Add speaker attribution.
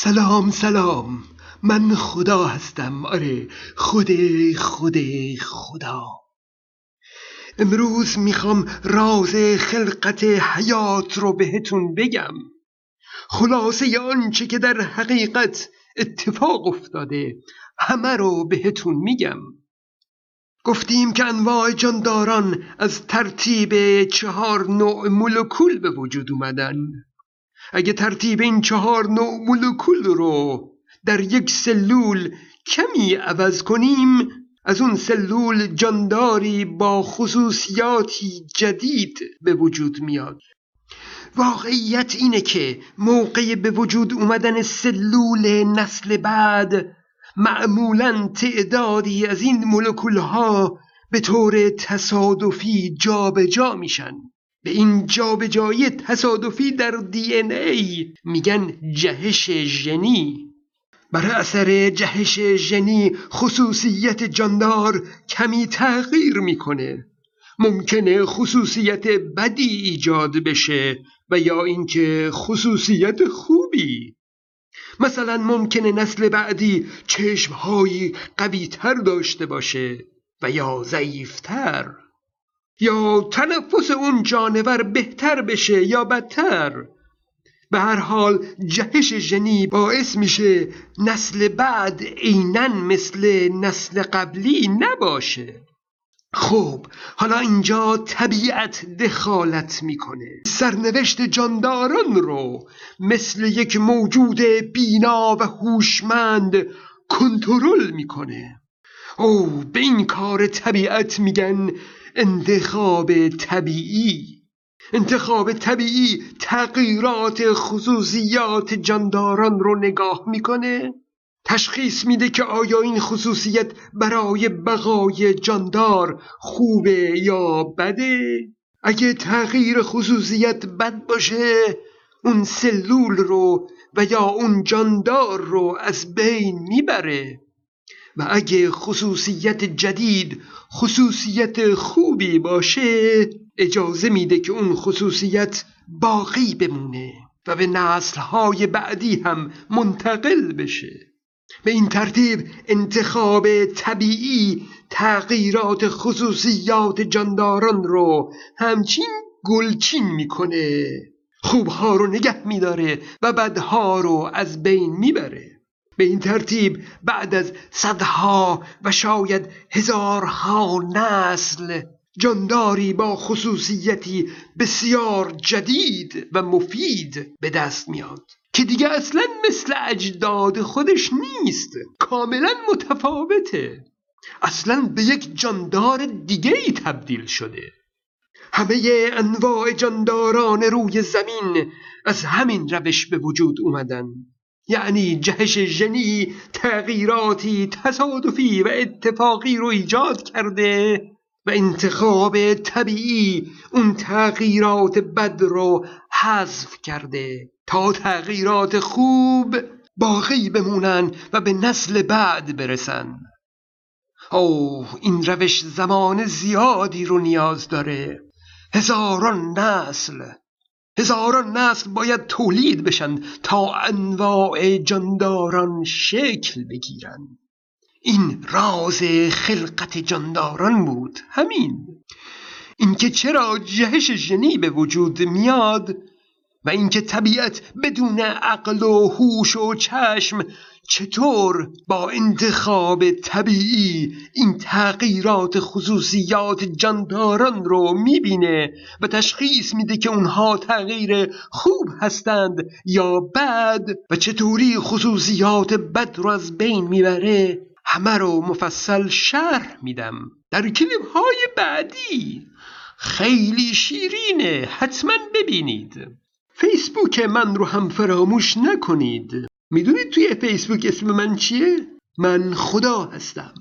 Speaker 1: سلام سلام. من خدا هستم. آره خود خود خدا. امروز می‌خوام راز خلقت حیات رو بهتون بگم. خلاصه آنچه که در حقیقت اتفاق افتاده همه رو بهتون میگم. گفتیم که انواع جانداران از ترتیب چهار نوع مولکول به وجود اومدن. اگه ترتیب این چهار نوع مولکول رو در یک سلول کمی عوض کنیم از اون سلول جانداری با خصوصیاتی جدید به وجود میاد. واقعیت اینه که موقع به وجود اومدن سلول نسل بعد معمولا تعدادی از این مولکول ها به طور تصادفی جابجا جا میشن. به این جابجایی تصادفی در دی ای میگن جهش ژنی. بر اثر جهش ژنی خصوصیت جاندار کمی تغییر می‌کنه. ممکنه خصوصیت بدی ایجاد بشه و یا اینکه خصوصیت خوبی. مثلا ممکنه نسل بعدی چشمهایی قویتر داشته باشه و یا ضعیفتر. یا تنفس اون جانور بهتر بشه یا بدتر؟ به هر حال جهش ژنی باعث میشه نسل بعد عینا مثل نسل قبلی نباشه. خب حالا اینجا طبیعت دخالت می‌کنه. سرنوشت جانداران رو مثل یک موجود بینا و هوشمند کنترل می‌کنه. او به این کار طبیعت میگن انتخاب طبیعی. انتخاب طبیعی تغییرات خصوصیات جانداران رو نگاه می‌کنه. تشخیص میده که آیا این خصوصیت برای بقای جاندار خوبه یا بده. اگه تغییر خصوصیت بد باشه اون سلول رو و یا اون جاندار رو از بین می‌بره. و اگه خصوصیت جدید خصوصیت خوبی باشه اجازه میده که اون خصوصیت باقی بمونه و به نسلهای بعدی هم منتقل بشه. به این ترتیب انتخاب طبیعی تغییرات خصوصیات جانداران رو همچین گلچین می‌کنه. خوبها رو نگه میداره و بدها رو از بین می‌بره. به این ترتیب بعد از صدها و شاید هزارها نسل جانداری با خصوصیتی بسیار جدید و مفید به دست میاد که دیگه اصلا مثل اجداد خودش نیست کاملا متفاوته. اصلا به یک جاندار دیگه ای تبدیل شده. همه انواع جانداران روی زمین از همین روش به وجود اومدن. یعنی جهش ژنی تغییراتی تصادفی و اتفاقی رو ایجاد کرده و انتخاب طبیعی اون تغییرات بد رو حذف کرده تا تغییرات خوب باقی بمونن و به نسل بعد برسن. اوه این روش زمان زیادی رو نیاز داره. هزاران نسل هزاران نسل باید تولید بشن تا انواع جانداران شکل بگیرن. این راز خلقت جانداران بود همین. اینکه چرا جهش ژنی به وجود میاد و اینکه طبیعت بدون عقل و هوش و چشم چطور با انتخاب طبیعی این تغییرات خصوصیات جانداران رو می‌بینه و تشخیص میده که اونها تغییر خوب هستند یا بد و چطوری خصوصیات بد رو از بین می‌بره همه رو مفصل شرح میدم. در کلیپ های بعدی خیلی شیرینه حتما ببینید. فیسبوک من رو هم فراموش نکنید می‌دونید توی فیسبوک اسم من چیه؟ من خدا هستم